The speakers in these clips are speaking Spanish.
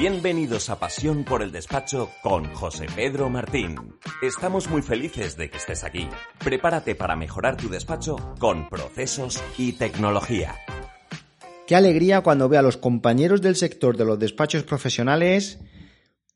Bienvenidos a Pasión por el Despacho con José Pedro Martín. Estamos muy felices de que estés aquí. Prepárate para mejorar tu despacho con procesos y tecnología. Qué alegría cuando veo a los compañeros del sector de los despachos profesionales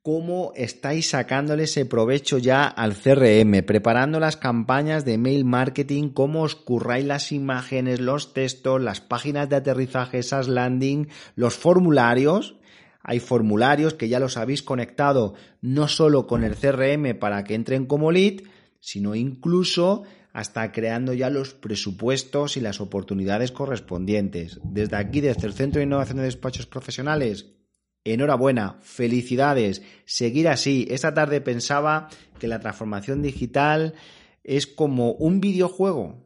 cómo estáis sacándole ese provecho ya al CRM, preparando las campañas de mail marketing, cómo os curráis las imágenes, los textos, las páginas de aterrizaje, esas landing, los formularios. Hay formularios que ya los habéis conectado no solo con el CRM para que entren como lead, sino incluso hasta creando ya los presupuestos y las oportunidades correspondientes. Desde aquí, desde el Centro de Innovación de Despachos Profesionales, enhorabuena, felicidades, seguir así. Esta tarde pensaba que la transformación digital es como un videojuego.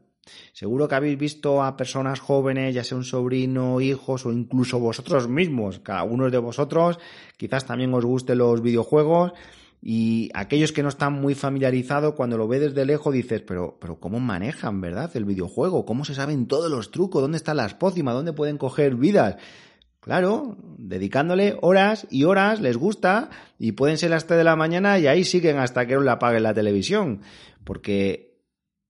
Seguro que habéis visto a personas jóvenes, ya sea un sobrino, hijos o incluso vosotros mismos, cada uno de vosotros, quizás también os gusten los videojuegos y aquellos que no están muy familiarizados, cuando lo ve desde lejos dices, pero, pero ¿cómo manejan, verdad, el videojuego? ¿Cómo se saben todos los trucos? ¿Dónde están las pócimas? ¿Dónde pueden coger vidas? Claro, dedicándole horas y horas les gusta y pueden ser las 3 de la mañana y ahí siguen hasta que no la apaguen la televisión, porque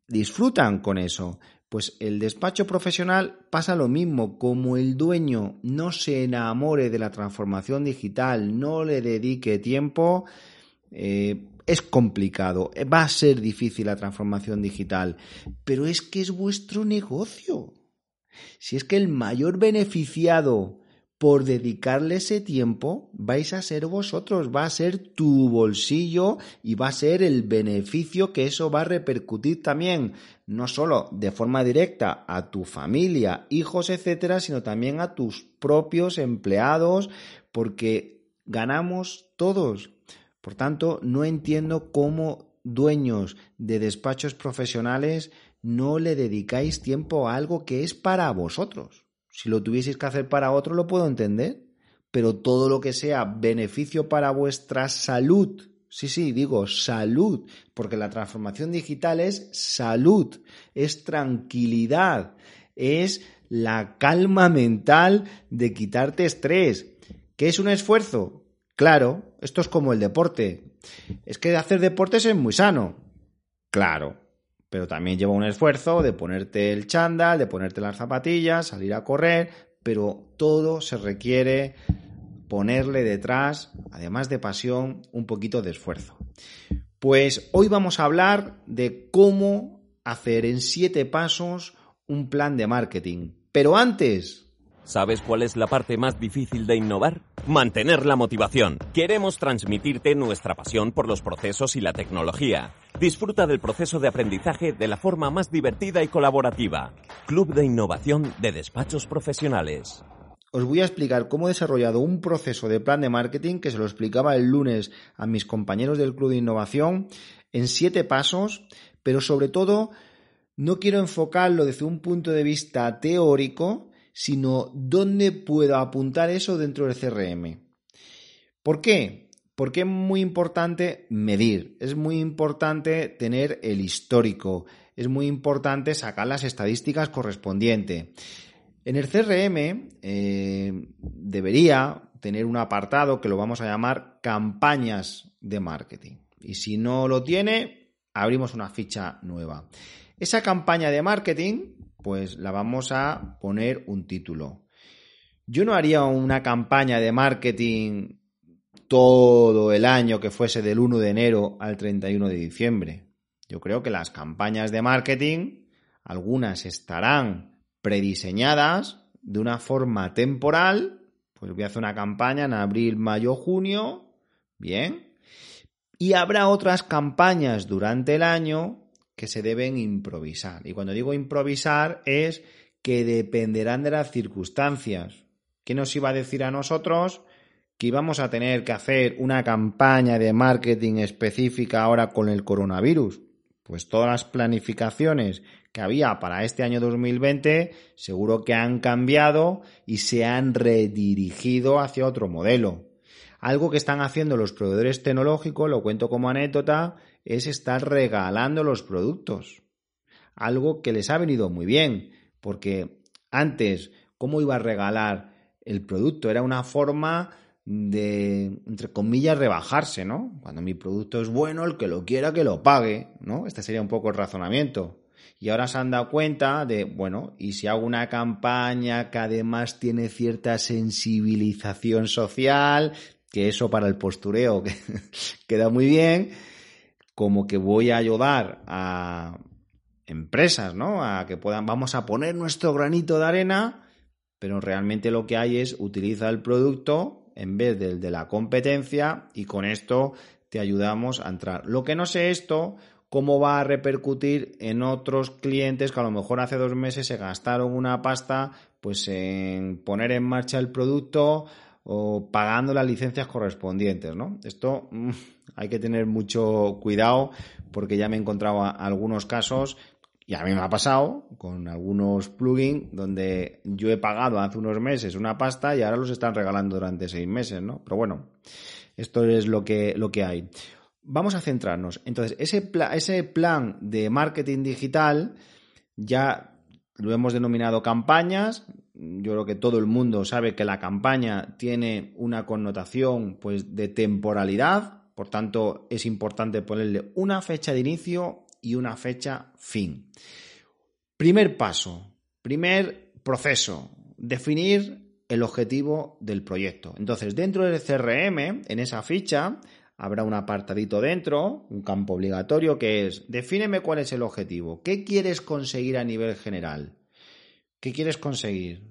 disfrutan con eso. Pues el despacho profesional pasa lo mismo, como el dueño no se enamore de la transformación digital, no le dedique tiempo, eh, es complicado, va a ser difícil la transformación digital, pero es que es vuestro negocio. Si es que el mayor beneficiado por dedicarle ese tiempo, vais a ser vosotros, va a ser tu bolsillo y va a ser el beneficio que eso va a repercutir también, no solo de forma directa a tu familia, hijos, etcétera, sino también a tus propios empleados, porque ganamos todos. Por tanto, no entiendo cómo dueños de despachos profesionales no le dedicáis tiempo a algo que es para vosotros. Si lo tuvieseis que hacer para otro, lo puedo entender. Pero todo lo que sea beneficio para vuestra salud, sí, sí, digo salud, porque la transformación digital es salud, es tranquilidad, es la calma mental de quitarte estrés. ¿Qué es un esfuerzo? Claro, esto es como el deporte. Es que hacer deportes es muy sano. Claro, pero también lleva un esfuerzo de ponerte el chándal, de ponerte las zapatillas, salir a correr, pero todo se requiere ponerle detrás, además de pasión, un poquito de esfuerzo. Pues hoy vamos a hablar de cómo hacer en siete pasos un plan de marketing. Pero antes, ¿Sabes cuál es la parte más difícil de innovar? Mantener la motivación. Queremos transmitirte nuestra pasión por los procesos y la tecnología. Disfruta del proceso de aprendizaje de la forma más divertida y colaborativa. Club de Innovación de Despachos Profesionales. Os voy a explicar cómo he desarrollado un proceso de plan de marketing que se lo explicaba el lunes a mis compañeros del Club de Innovación en siete pasos, pero sobre todo no quiero enfocarlo desde un punto de vista teórico, sino dónde puedo apuntar eso dentro del CRM. ¿Por qué? Porque es muy importante medir, es muy importante tener el histórico, es muy importante sacar las estadísticas correspondientes. En el CRM eh, debería tener un apartado que lo vamos a llamar campañas de marketing. Y si no lo tiene, abrimos una ficha nueva. Esa campaña de marketing pues la vamos a poner un título. Yo no haría una campaña de marketing todo el año que fuese del 1 de enero al 31 de diciembre. Yo creo que las campañas de marketing, algunas estarán prediseñadas de una forma temporal, pues voy a hacer una campaña en abril, mayo, junio, bien. Y habrá otras campañas durante el año que se deben improvisar. Y cuando digo improvisar es que dependerán de las circunstancias. ¿Qué nos iba a decir a nosotros? Que íbamos a tener que hacer una campaña de marketing específica ahora con el coronavirus. Pues todas las planificaciones que había para este año 2020 seguro que han cambiado y se han redirigido hacia otro modelo. Algo que están haciendo los proveedores tecnológicos, lo cuento como anécdota, es estar regalando los productos. Algo que les ha venido muy bien, porque antes, ¿cómo iba a regalar el producto? Era una forma de, entre comillas, rebajarse, ¿no? Cuando mi producto es bueno, el que lo quiera que lo pague, ¿no? Este sería un poco el razonamiento. Y ahora se han dado cuenta de, bueno, y si hago una campaña que además tiene cierta sensibilización social, que eso para el postureo queda muy bien, como que voy a ayudar a empresas, ¿no? A que puedan, vamos a poner nuestro granito de arena, pero realmente lo que hay es utiliza el producto en vez del de la competencia y con esto te ayudamos a entrar. Lo que no sé esto, cómo va a repercutir en otros clientes que a lo mejor hace dos meses se gastaron una pasta pues en poner en marcha el producto o pagando las licencias correspondientes, ¿no? Esto mm, hay que tener mucho cuidado porque ya me he encontrado algunos casos y a mí me ha pasado con algunos plugins donde yo he pagado hace unos meses una pasta y ahora los están regalando durante seis meses, ¿no? Pero bueno, esto es lo que, lo que hay. Vamos a centrarnos. Entonces, ese, ese plan de marketing digital ya lo hemos denominado campañas. Yo creo que todo el mundo sabe que la campaña tiene una connotación pues, de temporalidad por tanto, es importante ponerle una fecha de inicio y una fecha fin. Primer paso, primer proceso, definir el objetivo del proyecto. Entonces, dentro del CRM, en esa ficha, habrá un apartadito dentro, un campo obligatorio que es, defíneme cuál es el objetivo, qué quieres conseguir a nivel general. ¿Qué quieres conseguir?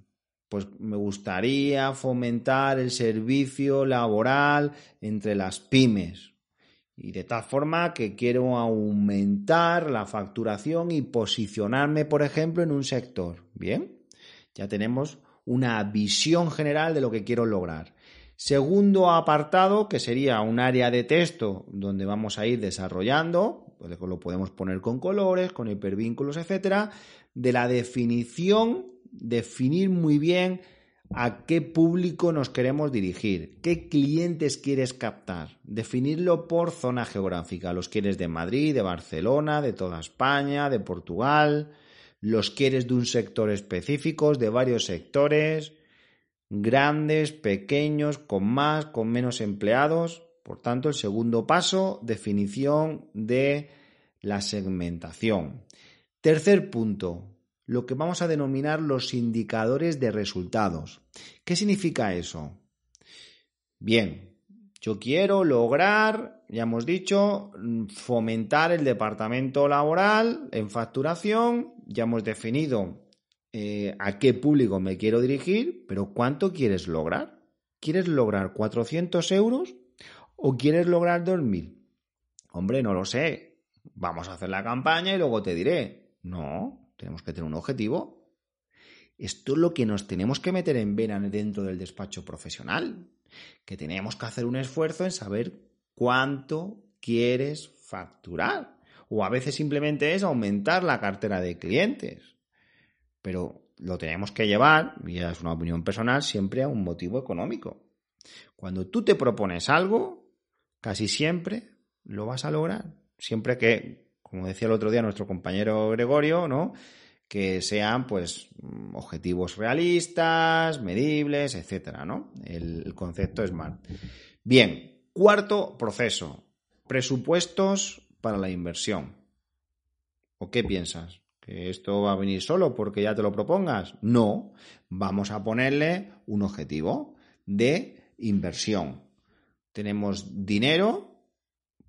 pues me gustaría fomentar el servicio laboral entre las pymes. Y de tal forma que quiero aumentar la facturación y posicionarme, por ejemplo, en un sector. Bien, ya tenemos una visión general de lo que quiero lograr. Segundo apartado, que sería un área de texto donde vamos a ir desarrollando, pues lo podemos poner con colores, con hipervínculos, etcétera, de la definición definir muy bien a qué público nos queremos dirigir, qué clientes quieres captar, definirlo por zona geográfica. Los quieres de Madrid, de Barcelona, de toda España, de Portugal, los quieres de un sector específico, de varios sectores, grandes, pequeños, con más, con menos empleados. Por tanto, el segundo paso, definición de la segmentación. Tercer punto, lo que vamos a denominar los indicadores de resultados. ¿Qué significa eso? Bien, yo quiero lograr, ya hemos dicho, fomentar el departamento laboral en facturación, ya hemos definido eh, a qué público me quiero dirigir, pero ¿cuánto quieres lograr? ¿Quieres lograr 400 euros o quieres lograr 2.000? Hombre, no lo sé. Vamos a hacer la campaña y luego te diré. No, tenemos que tener un objetivo. Esto es lo que nos tenemos que meter en vena dentro del despacho profesional, que tenemos que hacer un esfuerzo en saber cuánto quieres facturar. O a veces simplemente es aumentar la cartera de clientes. Pero lo tenemos que llevar, y es una opinión personal, siempre a un motivo económico. Cuando tú te propones algo, casi siempre lo vas a lograr. Siempre que como decía el otro día nuestro compañero Gregorio, ¿no? Que sean, pues, objetivos realistas, medibles, etcétera, ¿no? El, concepto es SMART. Bien, cuarto proceso. Presupuestos para la inversión. ¿O qué piensas? ¿Que esto va a venir solo porque ya te lo propongas? No, vamos a ponerle un objetivo de inversión. Tenemos dinero,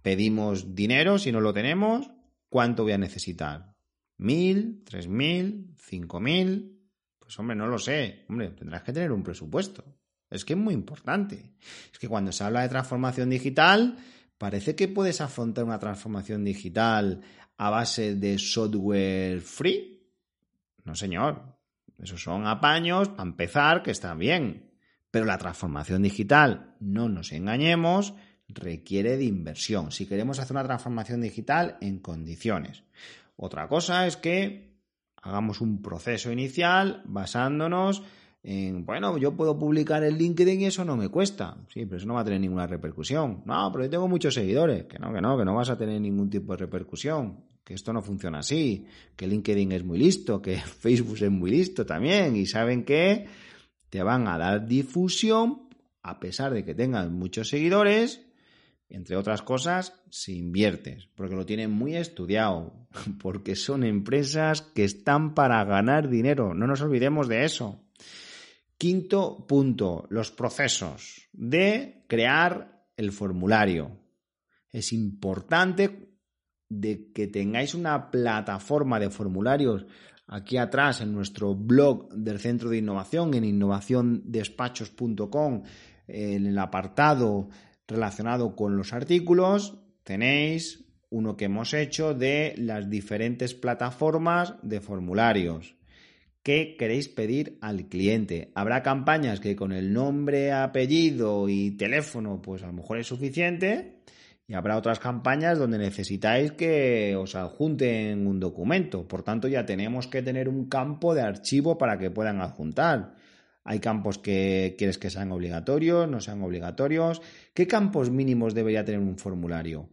pedimos dinero si no lo tenemos, ¿Cuánto voy a necesitar? ¿Mil? ¿Tres mil? ¿Cinco mil? Pues hombre, no lo sé. Hombre, tendrás que tener un presupuesto. Es que es muy importante. Es que cuando se habla de transformación digital, parece que puedes afrontar una transformación digital a base de software free. No, señor. Esos son apaños para empezar, que están bien. Pero la transformación digital, no nos engañemos, requiere de inversión. Si queremos hacer una transformación digital en condiciones. Otra cosa es que hagamos un proceso inicial basándonos en, bueno, yo puedo publicar en LinkedIn y eso no me cuesta. Sí, pero eso no va a tener ninguna repercusión. No, pero yo tengo muchos seguidores. Que no, que no, que no vas a tener ningún tipo de repercusión. Que esto no funciona así. Que LinkedIn es muy listo. Que Facebook es muy listo también. Y saben que te van a dar difusión a pesar de que tengas muchos seguidores, entre otras cosas, si inviertes, porque lo tienen muy estudiado, porque son empresas que están para ganar dinero, no nos olvidemos de eso. Quinto punto, los procesos de crear el formulario. Es importante de que tengáis una plataforma de formularios aquí atrás en nuestro blog del Centro de Innovación, en innovaciondespachos.com, en el apartado relacionado con los artículos, tenéis uno que hemos hecho de las diferentes plataformas de formularios. ¿Qué queréis pedir al cliente? Habrá campañas que con el nombre, apellido y teléfono, pues a lo mejor es suficiente y habrá otras campañas donde necesitáis que os adjunten un documento. Por tanto, ya tenemos que tener un campo de archivo para que puedan adjuntar. Hay campos que quieres que sean obligatorios, no sean obligatorios. ¿Qué campos mínimos debería tener un formulario?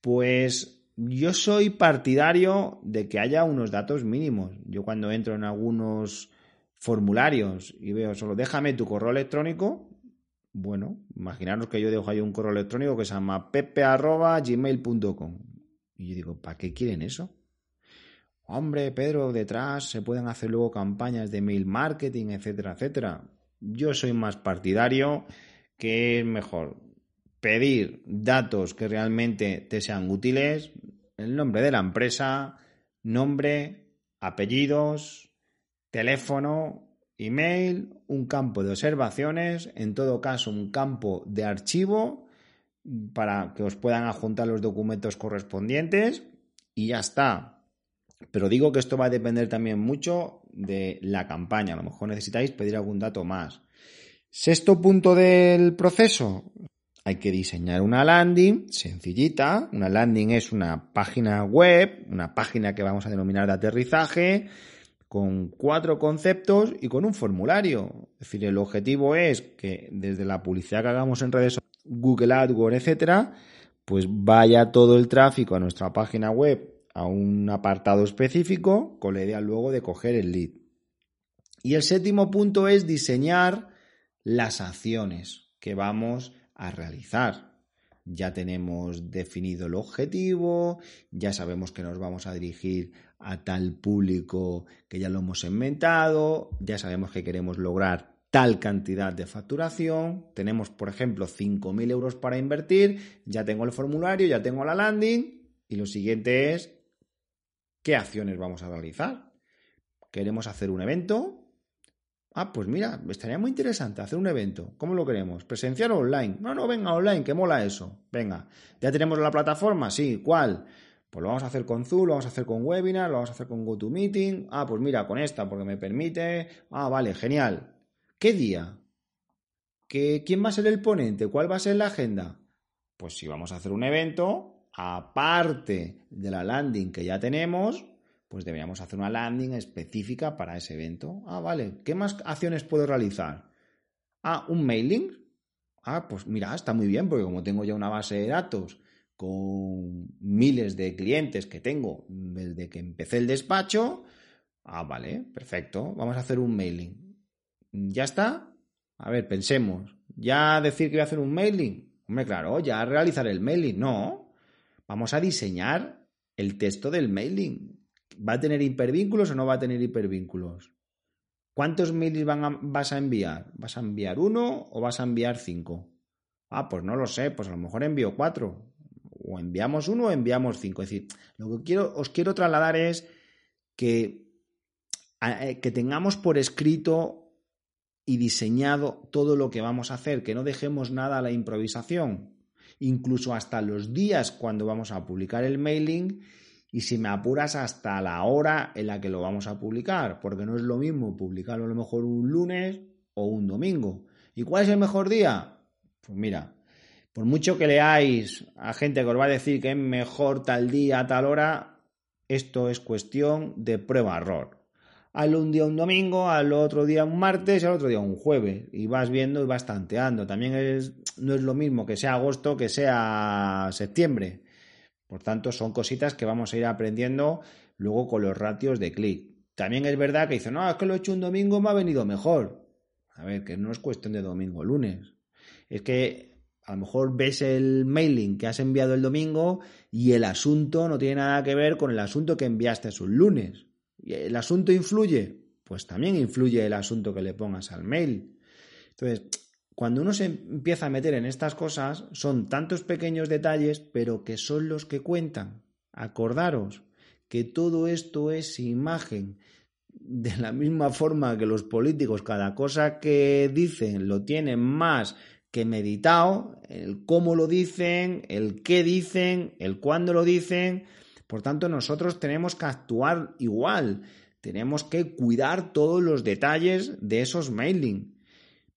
Pues yo soy partidario de que haya unos datos mínimos. Yo cuando entro en algunos formularios y veo solo déjame tu correo electrónico, bueno, imaginaros que yo dejo ahí un correo electrónico que se llama pepe.gmail.com. Y yo digo, ¿para qué quieren eso? Hombre, Pedro, detrás se pueden hacer luego campañas de mail marketing, etcétera, etcétera. Yo soy más partidario que es mejor pedir datos que realmente te sean útiles, el nombre de la empresa, nombre, apellidos, teléfono, email, un campo de observaciones, en todo caso un campo de archivo para que os puedan adjuntar los documentos correspondientes y ya está. Pero digo que esto va a depender también mucho de la campaña. A lo mejor necesitáis pedir algún dato más. Sexto punto del proceso. Hay que diseñar una landing sencillita. Una landing es una página web, una página que vamos a denominar de aterrizaje, con cuatro conceptos y con un formulario. Es decir, el objetivo es que desde la publicidad que hagamos en redes Google AdWords, etcétera, pues vaya todo el tráfico a nuestra página web a un apartado específico con la idea luego de coger el lead. Y el séptimo punto es diseñar las acciones que vamos a realizar ya tenemos definido el objetivo, ya sabemos que nos vamos a dirigir a tal público que ya lo hemos inventado, ya sabemos que queremos lograr tal cantidad de facturación, tenemos por ejemplo 5.000 euros para invertir, ya tengo el formulario, ya tengo la landing y lo siguiente es qué acciones vamos a realizar. Queremos hacer un evento, Ah, pues mira, estaría muy interesante hacer un evento. ¿Cómo lo queremos? ¿Presencial o online? No, no, venga, online, que mola eso. Venga, ¿ya tenemos la plataforma? Sí, ¿cuál? Pues lo vamos a hacer con Zoom, lo vamos a hacer con Webinar, lo vamos a hacer con GoToMeeting. Ah, pues mira, con esta, porque me permite. Ah, vale, genial. ¿Qué día? ¿Qué, ¿Quién va a ser el ponente? ¿Cuál va a ser la agenda? Pues si vamos a hacer un evento, aparte de la landing que ya tenemos, pues deberíamos hacer una landing específica para ese evento. Ah, vale, ¿qué más acciones puedo realizar? Ah, un mailing. Ah, pues mira, está muy bien, porque como tengo ya una base de datos con miles de clientes que tengo desde que empecé el despacho, ah, vale, perfecto, vamos a hacer un mailing. ¿Ya está? A ver, pensemos. ¿Ya decir que voy a hacer un mailing? Hombre, claro, ya realizar el mailing. No, vamos a diseñar el texto del mailing ¿Va a tener hipervínculos o no va a tener hipervínculos? ¿Cuántos mails vas a enviar? ¿Vas a enviar uno o vas a enviar cinco? Ah, pues no lo sé, pues a lo mejor envío cuatro. O enviamos uno o enviamos cinco. Es decir, lo que os quiero trasladar es que, eh, que tengamos por escrito y diseñado todo lo que vamos a hacer, que no dejemos nada a la improvisación, incluso hasta los días cuando vamos a publicar el mailing y si me apuras hasta la hora en la que lo vamos a publicar, porque no es lo mismo publicarlo a lo mejor un lunes o un domingo. ¿Y cuál es el mejor día? Pues mira, por mucho que leáis a gente que os va a decir que es mejor tal día, tal hora, esto es cuestión de prueba-error. Hazlo un día un domingo, al otro día un martes al otro día un jueves. Y vas viendo y vas tanteando. También es, no es lo mismo que sea agosto que sea septiembre. Por tanto, son cositas que vamos a ir aprendiendo luego con los ratios de clic. También es verdad que dice, no, es que lo he hecho un domingo, me ha venido mejor. A ver, que no es cuestión de domingo, lunes. es que a lo mejor ves el mailing que has enviado el domingo y el asunto no tiene nada que ver con el asunto que enviaste un lunes. ¿El asunto influye? Pues también influye el asunto que le pongas al mail. Entonces, cuando uno se empieza a meter en estas cosas, son tantos pequeños detalles, pero que son los que cuentan. Acordaros que todo esto es imagen. De la misma forma que los políticos, cada cosa que dicen lo tienen más que meditado, el cómo lo dicen, el qué dicen, el cuándo lo dicen. Por tanto, nosotros tenemos que actuar igual. Tenemos que cuidar todos los detalles de esos mailing.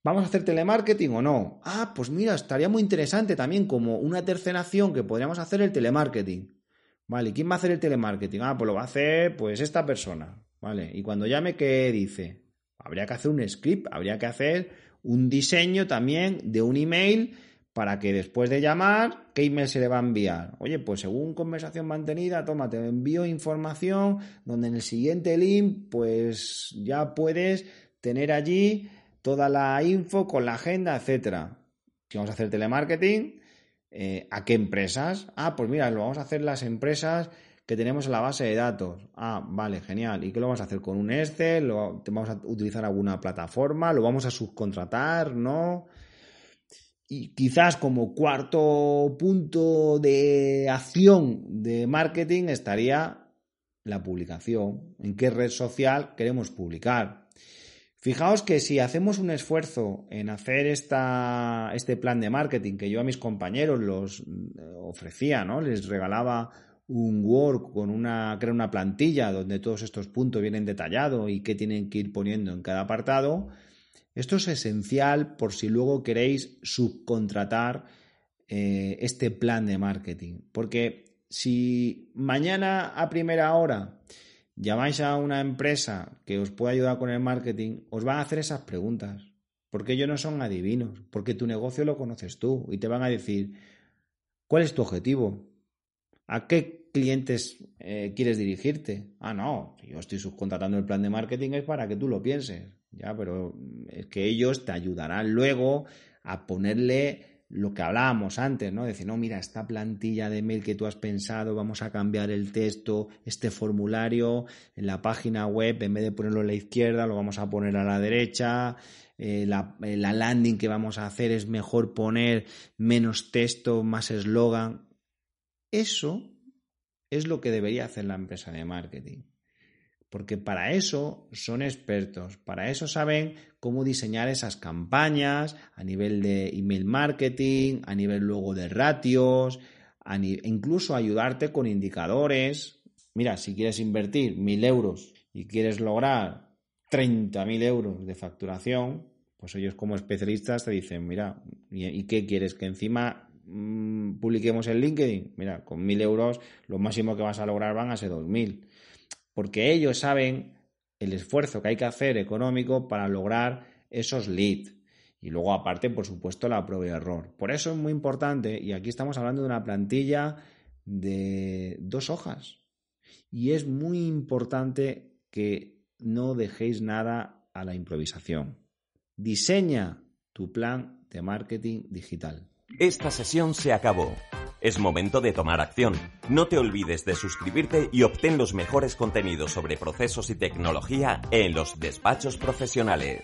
¿Vamos a hacer telemarketing o no? Ah, pues mira, estaría muy interesante también como una tercera acción que podríamos hacer el telemarketing. Vale, ¿quién va a hacer el telemarketing? Ah, pues lo va a hacer pues esta persona. Vale, y cuando llame, ¿qué dice? Habría que hacer un script, habría que hacer un diseño también de un email para que después de llamar, ¿qué email se le va a enviar? Oye, pues según conversación mantenida, toma, te envío información donde en el siguiente link, pues ya puedes tener allí toda la info con la agenda, etcétera. Si vamos a hacer telemarketing, eh, ¿a qué empresas? Ah, pues mira, lo vamos a hacer las empresas que tenemos en la base de datos. Ah, vale, genial. ¿Y qué lo vamos a hacer con un Excel? ¿Lo, ¿Vamos a utilizar alguna plataforma? ¿Lo vamos a subcontratar? ¿No? Y quizás como cuarto punto de acción de marketing estaría la publicación. ¿En qué red social queremos publicar? Fijaos que si hacemos un esfuerzo en hacer esta, este plan de marketing que yo a mis compañeros los ofrecía, ¿no? Les regalaba un Word con una, crea una plantilla donde todos estos puntos vienen detallados y qué tienen que ir poniendo en cada apartado. Esto es esencial por si luego queréis subcontratar eh, este plan de marketing. Porque si mañana a primera hora llamáis a una empresa que os pueda ayudar con el marketing, os van a hacer esas preguntas. Porque ellos no son adivinos, porque tu negocio lo conoces tú y te van a decir, ¿cuál es tu objetivo? ¿A qué clientes eh, quieres dirigirte? Ah, no, yo estoy subcontratando el plan de marketing es para que tú lo pienses, ya, pero es que ellos te ayudarán luego a ponerle lo que hablábamos antes, ¿no? Decir, no, mira, esta plantilla de mail que tú has pensado, vamos a cambiar el texto, este formulario en la página web, en vez de ponerlo a la izquierda, lo vamos a poner a la derecha, eh, eh, la, landing que vamos a hacer es mejor poner menos texto, más eslogan. Eso es lo que debería hacer la empresa de marketing. Porque para eso son expertos, para eso saben cómo diseñar esas campañas a nivel de email marketing, a nivel luego de ratios, incluso ayudarte con indicadores. Mira, si quieres invertir mil euros y quieres lograr 30.000 euros de facturación, pues ellos como especialistas te dicen, mira, ¿y qué quieres? Que encima Mm, publiquemos en LinkedIn, mira, con mil euros lo máximo que vas a lograr van a ser dos mil. Porque ellos saben el esfuerzo que hay que hacer económico para lograr esos leads. Y luego, aparte, por supuesto, la prueba de error. Por eso es muy importante, y aquí estamos hablando de una plantilla de dos hojas. Y es muy importante que no dejéis nada a la improvisación. Diseña tu plan de marketing digital. Esta sesión se acabó. Es momento de tomar acción. No te olvides de suscribirte y obtén los mejores contenidos sobre procesos y tecnología en los despachos profesionales.